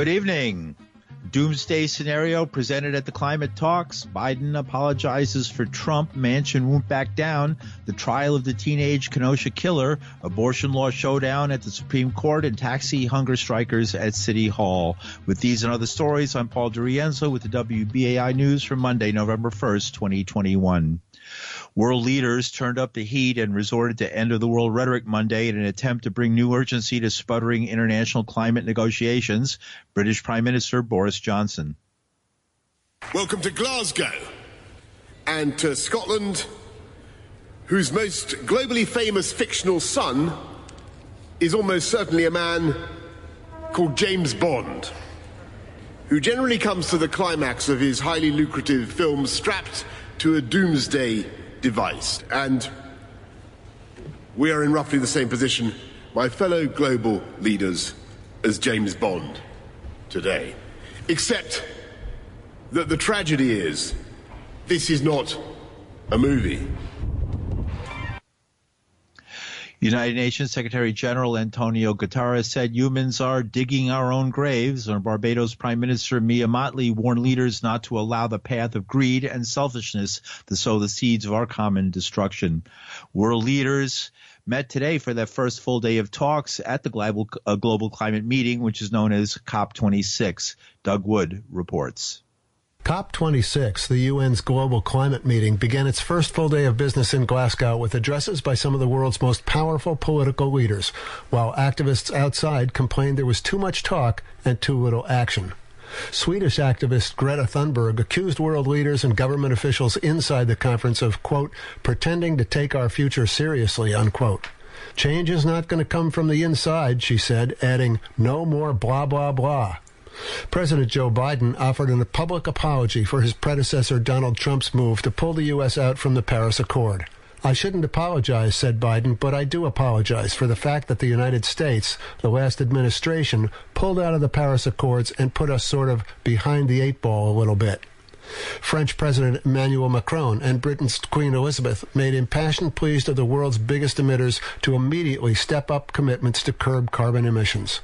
Good evening. Doomsday scenario presented at the climate talks. Biden apologizes for Trump. Manchin won't back down. The trial of the teenage Kenosha killer. Abortion law showdown at the Supreme Court and taxi hunger strikers at City Hall. With these and other stories, I'm Paul DiRienzo with the WBAI News for Monday, November 1st, 2021. World leaders turned up the heat and resorted to end of the world rhetoric Monday in an attempt to bring new urgency to sputtering international climate negotiations. British Prime Minister Boris Johnson. Welcome to Glasgow and to Scotland, whose most globally famous fictional son is almost certainly a man called James Bond, who generally comes to the climax of his highly lucrative films strapped to a doomsday device. And we are in roughly the same position, my fellow global leaders, as James Bond today. Except that the tragedy is this is not a movie. United Nations Secretary General Antonio Guterres said humans are digging our own graves, and Barbados Prime Minister Mia Mottley warned leaders not to allow the path of greed and selfishness to sow the seeds of our common destruction. World leaders met today for their first full day of talks at the global, uh, global climate meeting, which is known as COP26. Doug Wood reports. COP26, the UN's global climate meeting, began its first full day of business in Glasgow with addresses by some of the world's most powerful political leaders, while activists outside complained there was too much talk and too little action. Swedish activist Greta Thunberg accused world leaders and government officials inside the conference of, quote, pretending to take our future seriously, unquote. Change is not going to come from the inside, she said, adding, no more blah, blah, blah. President Joe Biden offered a public apology for his predecessor Donald Trump's move to pull the U.S. out from the Paris Accord. I shouldn't apologize, said Biden, but I do apologize for the fact that the United States, the last administration, pulled out of the Paris Accords and put us sort of behind the eight ball a little bit. French President Emmanuel Macron and Britain's Queen Elizabeth made impassioned pleas to the world's biggest emitters to immediately step up commitments to curb carbon emissions.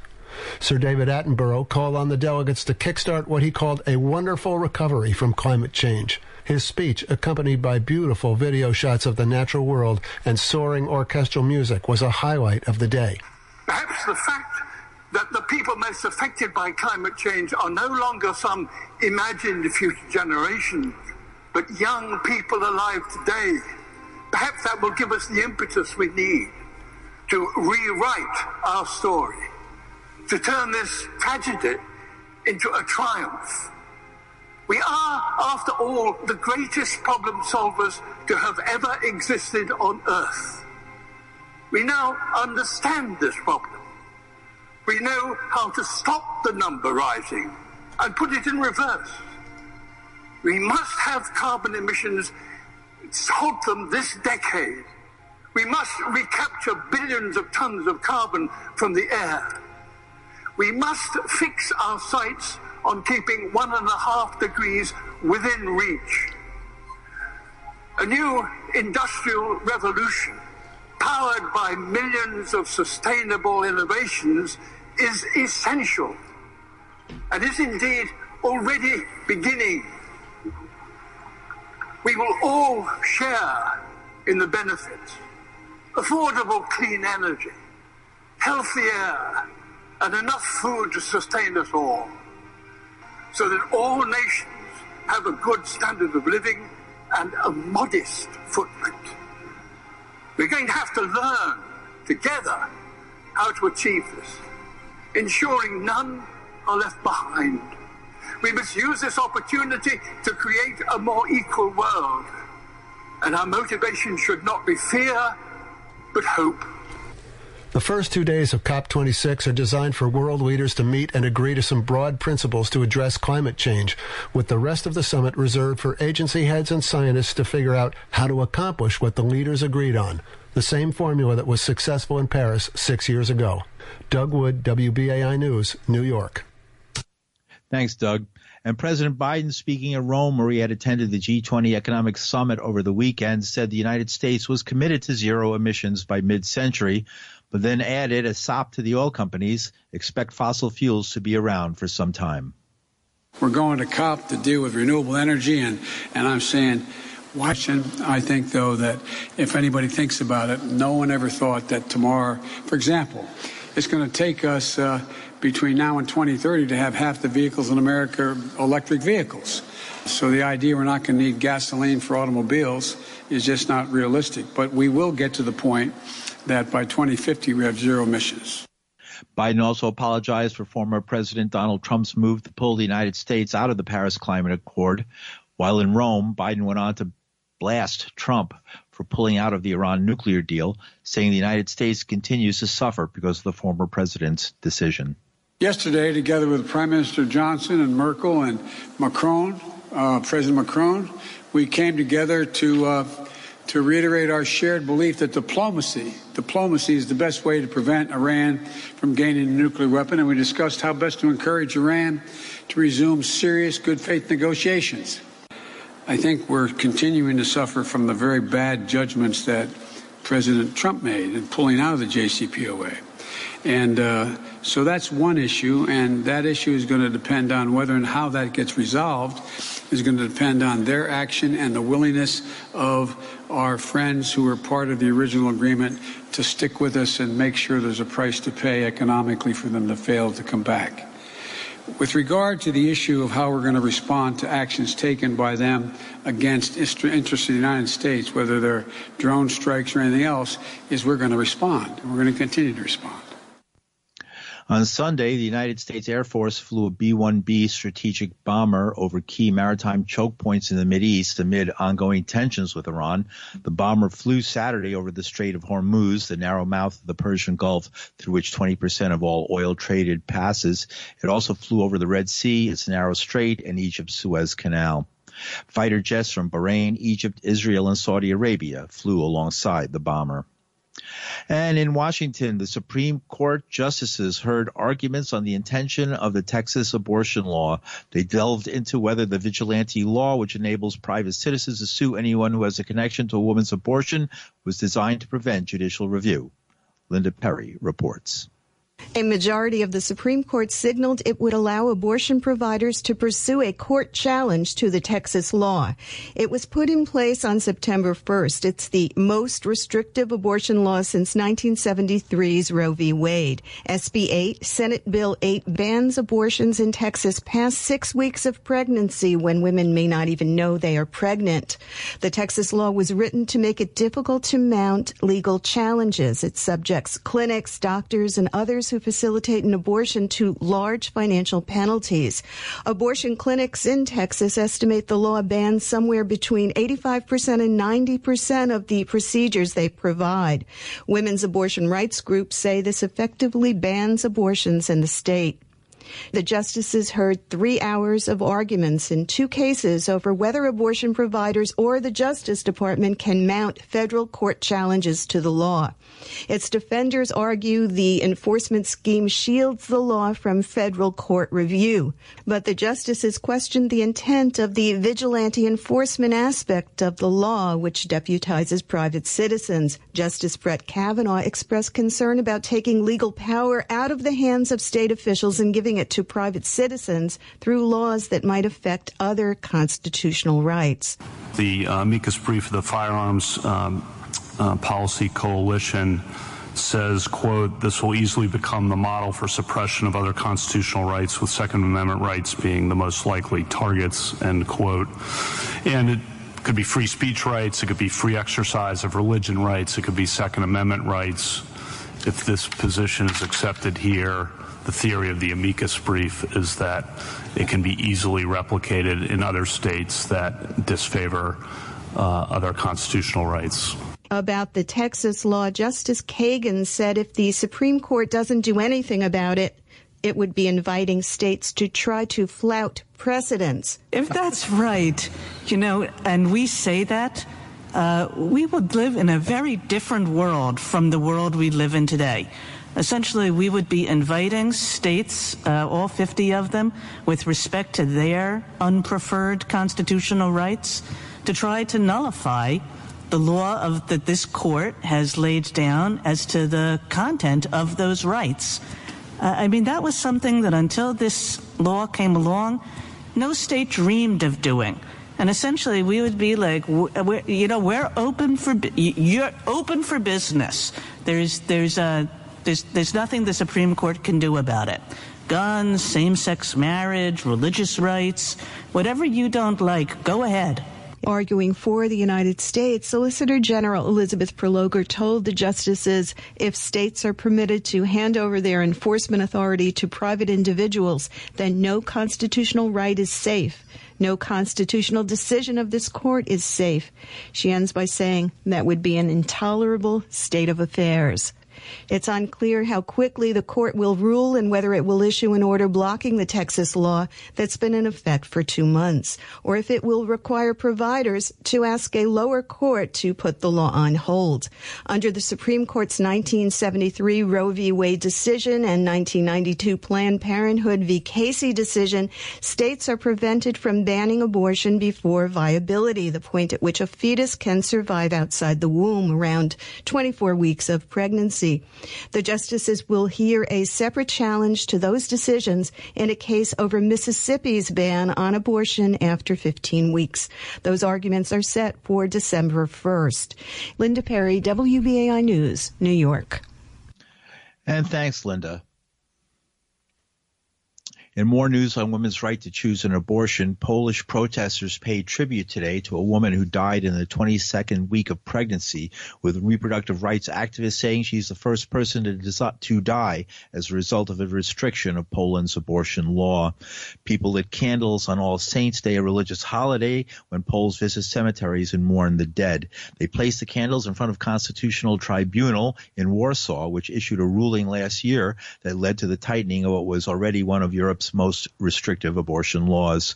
Sir David Attenborough called on the delegates to kickstart what he called a wonderful recovery from climate change. His speech, accompanied by beautiful video shots of the natural world and soaring orchestral music, was a highlight of the day. Perhaps the fact that the people most affected by climate change are no longer some imagined future generation, but young people alive today. Perhaps that will give us the impetus we need to rewrite our story to turn this tragedy into a triumph. We are, after all, the greatest problem solvers to have ever existed on Earth. We now understand this problem. We know how to stop the number rising and put it in reverse. We must have carbon emissions, halt them this decade. We must recapture billions of tons of carbon from the air. We must fix our sights on keeping one and a half degrees within reach. A new industrial revolution powered by millions of sustainable innovations is essential and is indeed already beginning. We will all share in the benefits. Affordable clean energy, healthy air, and enough food to sustain us all, so that all nations have a good standard of living and a modest footprint. We're going to have to learn together how to achieve this, ensuring none are left behind. We must use this opportunity to create a more equal world, and our motivation should not be fear, but hope. The first two days of COP26 are designed for world leaders to meet and agree to some broad principles to address climate change, with the rest of the summit reserved for agency heads and scientists to figure out how to accomplish what the leaders agreed on. The same formula that was successful in Paris six years ago. Doug Wood, WBAI News, New York. Thanks, Doug. And President Biden, speaking at Rome, where he had attended the G20 economic summit over the weekend, said the United States was committed to zero emissions by mid-century, but then added a sop to the oil companies, expect fossil fuels to be around for some time. We're going to COP to deal with renewable energy, and, and I'm saying, watching, I think, though, that if anybody thinks about it, no one ever thought that tomorrow, for example, it's going to take us uh, between now and 2030 to have half the vehicles in America electric vehicles. So the idea we're not going to need gasoline for automobiles is just not realistic. But we will get to the point that by 2050 we have zero emissions. Biden also apologized for former President Donald Trump's move to pull the United States out of the Paris Climate Accord. While in Rome, Biden went on to blast Trump for pulling out of the Iran nuclear deal, saying the United States continues to suffer because of the former president's decision. Yesterday, together with Prime Minister Johnson and Merkel and Macron, uh, President Macron, we came together to uh, to reiterate our shared belief that diplomacy, diplomacy is the best way to prevent Iran from gaining a nuclear weapon, and we discussed how best to encourage Iran to resume serious good faith negotiations. I think we're continuing to suffer from the very bad judgments that President Trump made in pulling out of the JCPOA. And uh, so that's one issue, and that issue is going to depend on whether and how that gets resolved is going to depend on their action and the willingness of our friends who were part of the original agreement to stick with us and make sure there's a price to pay economically for them to fail to come back. With regard to the issue of how we're going to respond to actions taken by them against interests of the United States, whether they're drone strikes or anything else, is we're going to respond. We're going to continue to respond. On Sunday, the United States Air Force flew a B-1B strategic bomber over key maritime choke points in the Mideast amid ongoing tensions with Iran. The bomber flew Saturday over the Strait of Hormuz, the narrow mouth of the Persian Gulf through which 20% of all oil traded passes. It also flew over the Red Sea, its narrow strait, and Egypt's Suez Canal. Fighter jets from Bahrain, Egypt, Israel, and Saudi Arabia flew alongside the bomber. And in Washington, the Supreme Court justices heard arguments on the intention of the Texas abortion law. They delved into whether the vigilante law, which enables private citizens to sue anyone who has a connection to a woman's abortion, was designed to prevent judicial review. Linda Perry reports. A majority of the Supreme Court signaled it would allow abortion providers to pursue a court challenge to the Texas law. It was put in place on September 1st. It's the most restrictive abortion law since 1973's Roe v. Wade. SB 8, Senate Bill 8 bans abortions in Texas past six weeks of pregnancy when women may not even know they are pregnant. The Texas law was written to make it difficult to mount legal challenges. It subjects clinics, doctors, and others who facilitate an abortion to large financial penalties. Abortion clinics in Texas estimate the law bans somewhere between 85% and 90% of the procedures they provide. Women's abortion rights groups say this effectively bans abortions in the state. The justices heard three hours of arguments in two cases over whether abortion providers or the Justice Department can mount federal court challenges to the law. Its defenders argue the enforcement scheme shields the law from federal court review. But the justices questioned the intent of the vigilante enforcement aspect of the law, which deputizes private citizens. Justice Brett Kavanaugh expressed concern about taking legal power out of the hands of state officials and giving it to private citizens through laws that might affect other constitutional rights. The uh, amicus brief the firearms um, uh, policy coalition says, quote, this will easily become the model for suppression of other constitutional rights with Second Amendment rights being the most likely targets, end quote. And it could be free speech rights, it could be free exercise of religion rights, it could be Second Amendment rights. If this position is accepted here, the theory of the amicus brief is that it can be easily replicated in other states that disfavor uh, other constitutional rights. About the Texas law, Justice Kagan said if the Supreme Court doesn't do anything about it, it would be inviting states to try to flout precedents. If that's right, you know, and we say that, uh, we would live in a very different world from the world we live in today. Essentially, we would be inviting states, uh, all 50 of them, with respect to their unpreferred constitutional rights, to try to nullify the law of, that this court has laid down as to the content of those rights. Uh, I mean, that was something that until this law came along, no state dreamed of doing. And essentially, we would be like, you know, we're open for you're open for business. There's there's a there's there's nothing the Supreme Court can do about it. Guns, same-sex marriage, religious rights, whatever you don't like, go ahead. Arguing for the United States, Solicitor General Elizabeth Prelogar told the justices if states are permitted to hand over their enforcement authority to private individuals, then no constitutional right is safe. No constitutional decision of this court is safe. She ends by saying that would be an intolerable state of affairs. It's unclear how quickly the court will rule and whether it will issue an order blocking the Texas law that's been in effect for two months, or if it will require providers to ask a lower court to put the law on hold. Under the Supreme Court's 1973 Roe v. Wade decision and 1992 Planned Parenthood v. Casey decision, states are prevented from banning abortion before viability, the point at which a fetus can survive outside the womb around 24 weeks of pregnancy. The justices will hear a separate challenge to those decisions in a case over Mississippi's ban on abortion after 15 weeks. Those arguments are set for December 1st. Linda Perry, WBAI News, New York. And thanks, Linda. In more news on women's right to choose an abortion, Polish protesters paid tribute today to a woman who died in the 22nd week of pregnancy, with reproductive rights activists saying she's the first person to, to die as a result of a restriction of Poland's abortion law. People lit candles on All Saints Day, a religious holiday when Poles visit cemeteries and mourn the dead. They placed the candles in front of Constitutional Tribunal in Warsaw, which issued a ruling last year that led to the tightening of what was already one of Europe's most restrictive abortion laws.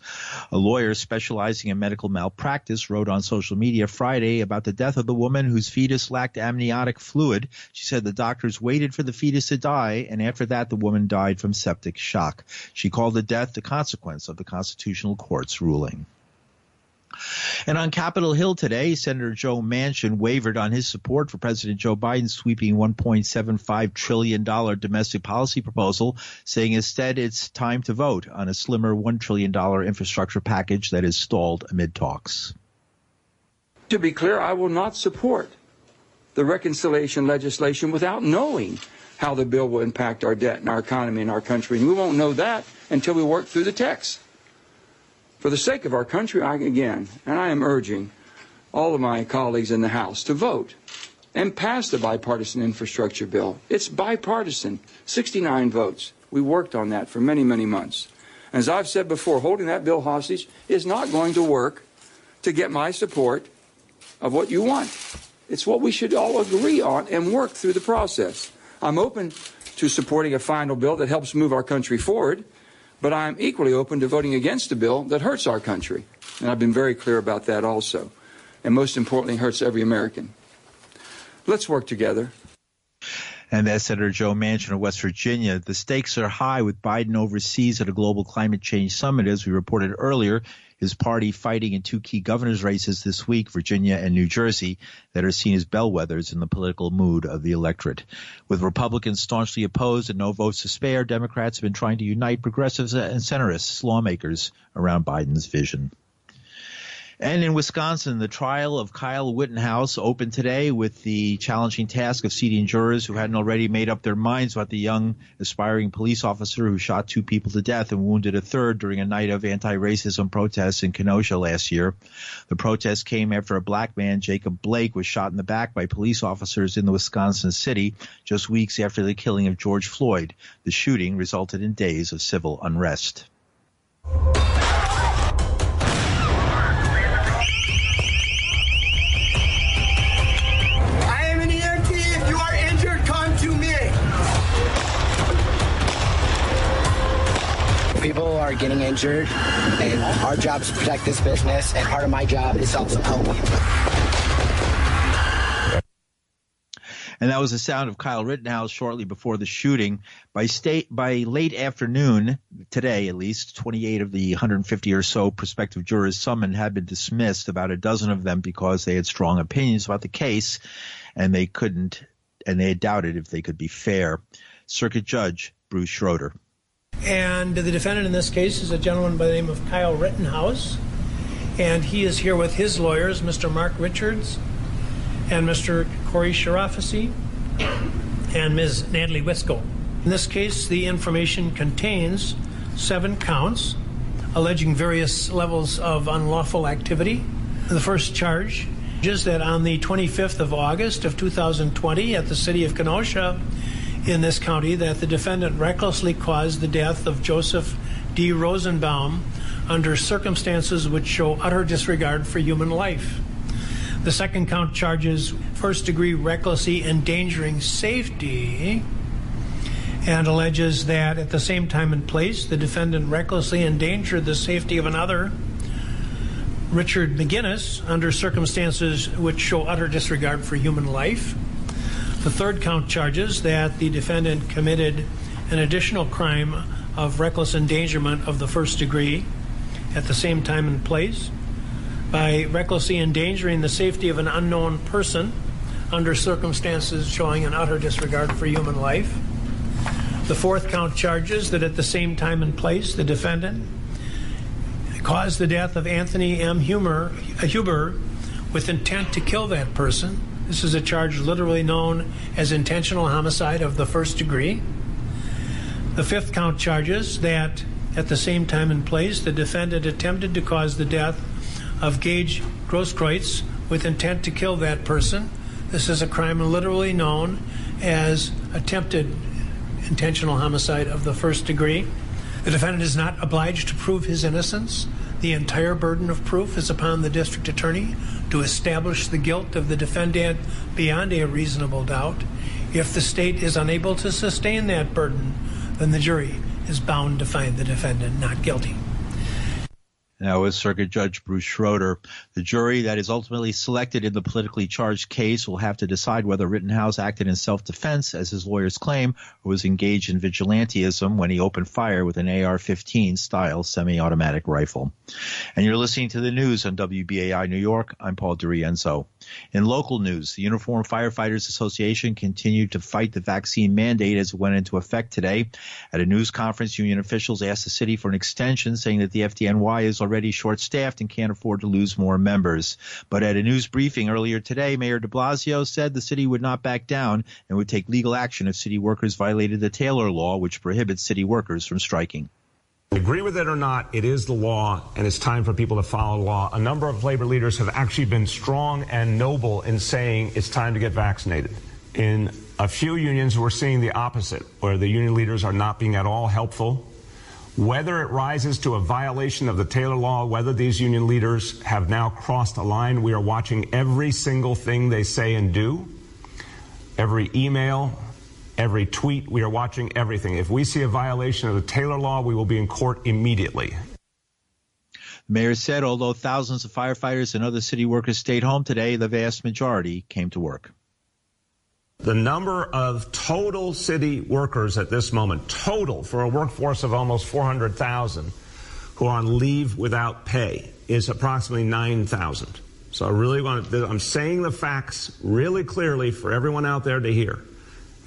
A lawyer specializing in medical malpractice wrote on social media Friday about the death of the woman whose fetus lacked amniotic fluid. She said the doctors waited for the fetus to die, and after that, the woman died from septic shock. She called the death the consequence of the Constitutional Court's ruling. And on Capitol Hill today, Senator Joe Manchin wavered on his support for President Joe Biden's sweeping $1.75 trillion domestic policy proposal, saying instead it's time to vote on a slimmer $1 trillion infrastructure package that is stalled amid talks. To be clear, I will not support the reconciliation legislation without knowing how the bill will impact our debt and our economy and our country. And we won't know that until we work through the text. For the sake of our country, I, again, and I am urging all of my colleagues in the House to vote and pass the bipartisan infrastructure bill. It's bipartisan, 69 votes. We worked on that for many, many months. As I've said before, holding that bill hostage is not going to work to get my support of what you want. It's what we should all agree on and work through the process. I'm open to supporting a final bill that helps move our country forward but I'm equally open to voting against a bill that hurts our country. And I've been very clear about that also. And most importantly, hurts every American. Let's work together. And that's Senator Joe Manchin of West Virginia. The stakes are high with Biden overseas at a global climate change summit, as we reported earlier his party fighting in two key governor's races this week, Virginia and New Jersey, that are seen as bellwethers in the political mood of the electorate. With Republicans staunchly opposed and no votes to spare, Democrats have been trying to unite progressives and centrists, lawmakers, around Biden's vision. And in Wisconsin, the trial of Kyle Rittenhouse opened today with the challenging task of seating jurors who hadn't already made up their minds about the young aspiring police officer who shot two people to death and wounded a third during a night of anti-racism protests in Kenosha last year. The protest came after a black man, Jacob Blake, was shot in the back by police officers in the Wisconsin city just weeks after the killing of George Floyd. The shooting resulted in days of civil unrest. Injured, and our job is to protect this business, and part of my job is also helping. And that was the sound of Kyle Rittenhouse shortly before the shooting. By state by late afternoon today, at least 28 of the 150 or so prospective jurors summoned had been dismissed. About a dozen of them because they had strong opinions about the case, and they couldn't, and they had doubted if they could be fair. Circuit Judge Bruce Schroeder. And the defendant in this case is a gentleman by the name of Kyle Rittenhouse, and he is here with his lawyers, Mr. Mark Richards and Mr. Corey Chirafisi and Ms. Natalie Wisco. In this case, the information contains seven counts alleging various levels of unlawful activity. The first charge is that on the 25th of August of 2020 at the city of Kenosha in this county that the defendant recklessly caused the death of Joseph D. Rosenbaum under circumstances which show utter disregard for human life. The second count charges first degree recklessly endangering safety and alleges that at the same time and place the defendant recklessly endangered the safety of another, Richard McGinnis, under circumstances which show utter disregard for human life. The third count charges that the defendant committed an additional crime of reckless endangerment of the first degree at the same time and place by recklessly endangering the safety of an unknown person under circumstances showing an utter disregard for human life. The fourth count charges that at the same time and place, the defendant caused the death of Anthony M. Humer, Huber with intent to kill that person. This is a charge literally known as intentional homicide of the first degree. The fifth count charges that at the same time and place, the defendant attempted to cause the death of Gage Grosskreutz with intent to kill that person. This is a crime literally known as attempted intentional homicide of the first degree. The defendant is not obliged to prove his innocence. The entire burden of proof is upon the district attorney to establish the guilt of the defendant beyond a reasonable doubt. If the state is unable to sustain that burden, then the jury is bound to find the defendant not guilty. That was Circuit Judge Bruce Schroeder. The jury that is ultimately selected in the politically charged case will have to decide whether Rittenhouse acted in self-defense, as his lawyers claim, or was engaged in vigilantism when he opened fire with an AR-15 style semi-automatic rifle. And you're listening to the news on WBAI New York. I'm Paul DiRienzo. In local news, the Uniformed Firefighters Association continued to fight the vaccine mandate as it went into effect today. At a news conference, union officials asked the city for an extension, saying that the FDNY is already short-staffed and can't afford to lose more members. But at a news briefing earlier today, Mayor de Blasio said the city would not back down and would take legal action if city workers violated the Taylor Law, which prohibits city workers from striking. Agree with it or not, it is the law, and it's time for people to follow the law. A number of labor leaders have actually been strong and noble in saying it's time to get vaccinated. In a few unions, we're seeing the opposite, where the union leaders are not being at all helpful. Whether it rises to a violation of the Taylor Law, whether these union leaders have now crossed a line, we are watching every single thing they say and do, every email, every tweet. We are watching everything. If we see a violation of the Taylor law, we will be in court immediately. The mayor said although thousands of firefighters and other city workers stayed home today, the vast majority came to work. The number of total city workers at this moment, total for a workforce of almost 400,000 who are on leave without pay, is approximately 9,000. So I really want to, I'm saying the facts really clearly for everyone out there to hear.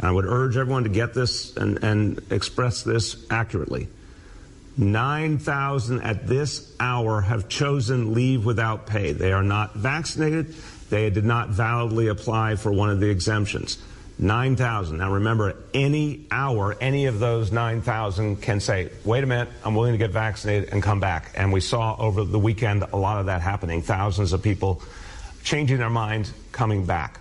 I would urge everyone to get this and, and express this accurately. 9,000 at this hour have chosen leave without pay. They are not vaccinated. They did not validly apply for one of the exemptions. 9,000. Now remember, any hour, any of those 9,000 can say, wait a minute, I'm willing to get vaccinated and come back. And we saw over the weekend a lot of that happening. Thousands of people changing their minds, coming back.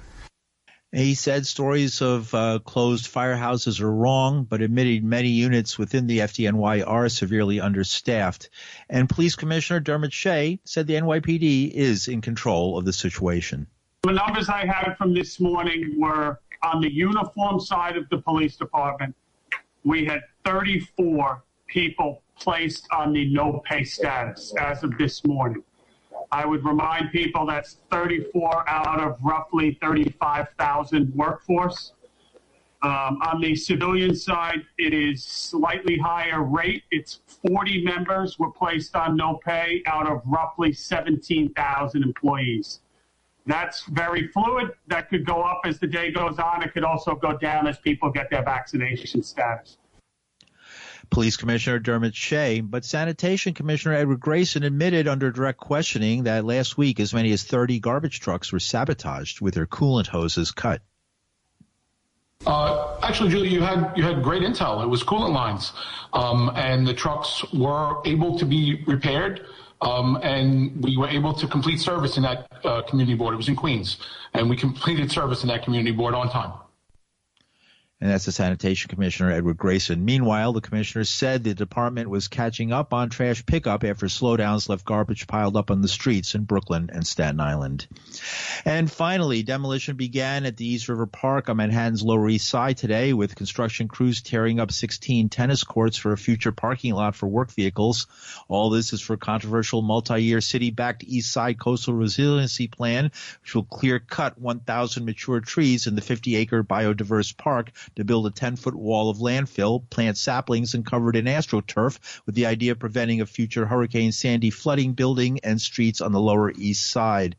He said stories of uh, closed firehouses are wrong, but admitted many units within the FDNY are severely understaffed. And Police Commissioner Dermot Shea said the NYPD is in control of the situation. The numbers I had from this morning were on the uniform side of the police department. We had 34 people placed on the no pay status as of this morning. I would remind people that's 34 out of roughly 35,000 workforce. Um, on the civilian side, it is slightly higher rate. It's 40 members were placed on no pay out of roughly 17,000 employees. That's very fluid. That could go up as the day goes on. It could also go down as people get their vaccination status. Police Commissioner Dermot Shea, but Sanitation Commissioner Edward Grayson admitted under direct questioning that last week as many as 30 garbage trucks were sabotaged with their coolant hoses cut. Uh, actually, Julie, you had you had great intel. It was coolant lines, um, and the trucks were able to be repaired, um, and we were able to complete service in that uh, community board. It was in Queens, and we completed service in that community board on time and that's the sanitation commissioner Edward Grayson. Meanwhile, the commissioner said the department was catching up on trash pickup after slowdowns left garbage piled up on the streets in Brooklyn and Staten Island. And finally, demolition began at the East River Park on Manhattan's Lower East Side today with construction crews tearing up 16 tennis courts for a future parking lot for work vehicles. All this is for controversial multi-year city-backed East Side Coastal Resiliency Plan, which will clear cut 1,000 mature trees in the 50-acre biodiverse park to build a 10 foot wall of landfill, plant saplings, and cover it in astroturf with the idea of preventing a future Hurricane Sandy flooding building and streets on the Lower East Side.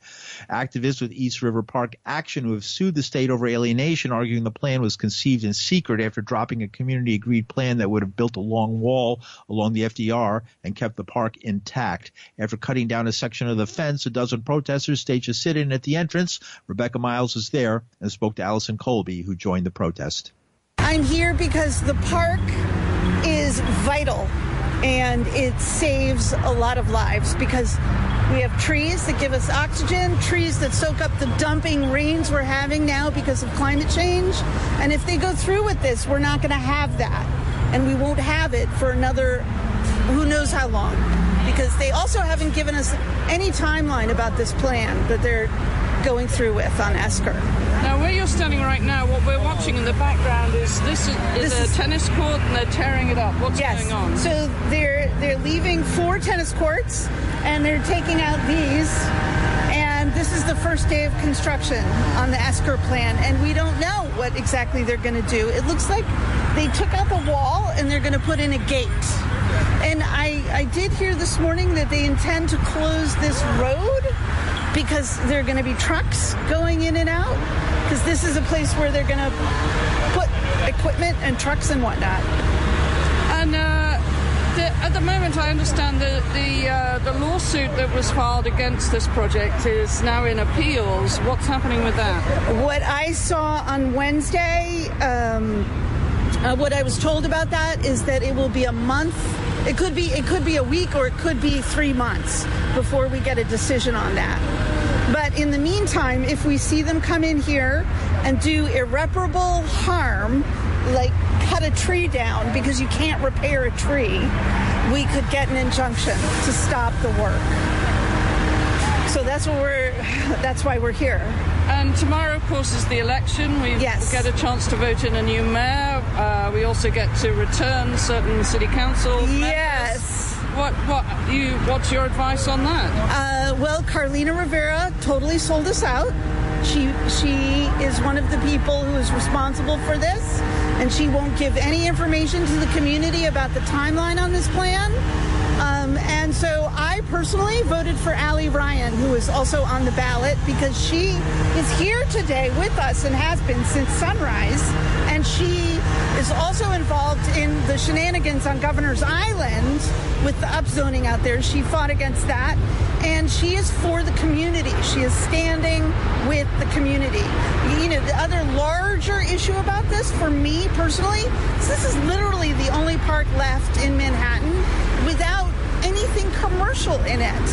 Activists with East River Park Action who have sued the state over alienation, arguing the plan was conceived in secret after dropping a community agreed plan that would have built a long wall along the FDR and kept the park intact. After cutting down a section of the fence, a dozen protesters staged a sit in at the entrance. Rebecca Miles was there and spoke to Allison Colby, who joined the protest. I'm here because the park is vital and it saves a lot of lives because we have trees that give us oxygen, trees that soak up the dumping rains we're having now because of climate change. And if they go through with this, we're not going to have that. And we won't have it for another who knows how long. Because they also haven't given us any timeline about this plan that they're going through with on Esker. Now, where you're standing right now, what we're watching in the background is this is, is this a is, tennis court, and they're tearing it up. What's yes. going on? So they're they're leaving four tennis courts, and they're taking out these. And this is the first day of construction on the Esker plan, and we don't know what exactly they're going to do. It looks like they took out the wall and they're going to put in a gate. And I, I did hear this morning that they intend to close this road because there are going to be trucks going in and out because this is a place where they're going to put equipment and trucks and whatnot. And uh, the, at the moment, I understand that the uh, the lawsuit that was filed against this project is now in appeals. What's happening with that? What I saw on Wednesday. Um, uh, what I was told about that is that it will be a month. It could be it could be a week or it could be three months before we get a decision on that. But in the meantime, if we see them come in here and do irreparable harm, like cut a tree down because you can't repair a tree, we could get an injunction to stop the work. So that's what we're. That's why we're here. And tomorrow, of course, is the election. We yes. get a chance to vote in a new mayor. Uh, we also get to return certain city council. Yes. Members. What what you what's your advice on that? Uh, well, Carlina Rivera totally sold us out. She she is one of the people who is responsible for this, and she won't give any information to the community about the timeline on this plan. Um, and so I personally voted for Allie Ryan, who is also on the ballot, because she is here today with us and has been since sunrise. And she is also involved in the shenanigans on Governor's Island with the upzoning out there. She fought against that. And she is for the community. She is standing with the community. You know, the other larger issue about this for me personally this is literally the only park left in Manhattan without anything commercial in it.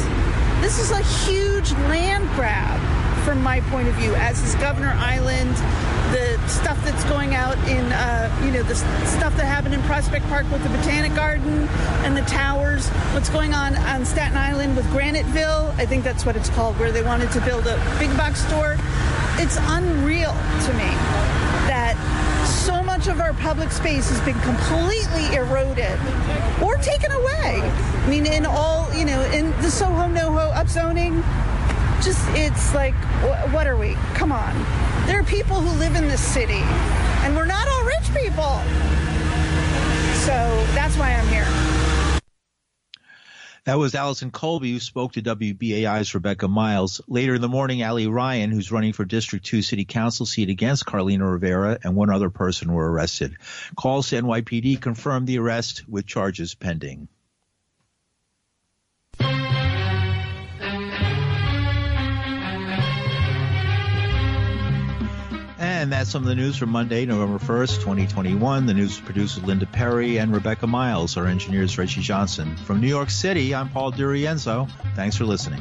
This is a huge land grab from my point of view, as is Governor Island, the stuff that's going out in, uh, you know, the stuff that happened in Prospect Park with the Botanic Garden and the towers, what's going on on Staten Island with Graniteville, I think that's what it's called, where they wanted to build a big box store. It's unreal to me that so much of our public space has been completely eroded or taken away. I mean, in all, you know, in the Soho NoHo upzoning, just it's like, what are we? Come on. There are people who live in this city, and we're not all rich people. So that's why I'm here. That was Allison Colby, who spoke to WBAI's Rebecca Miles. Later in the morning, Allie Ryan, who's running for District 2 City Council seat against Carlina Rivera, and one other person were arrested. Calls to NYPD confirmed the arrest with charges pending. And that's some of the news for Monday, November 1st, 2021. The news producers Linda Perry and Rebecca Miles. Our engineers Reggie Johnson. From New York City, I'm Paul DiRienzo. Thanks for listening.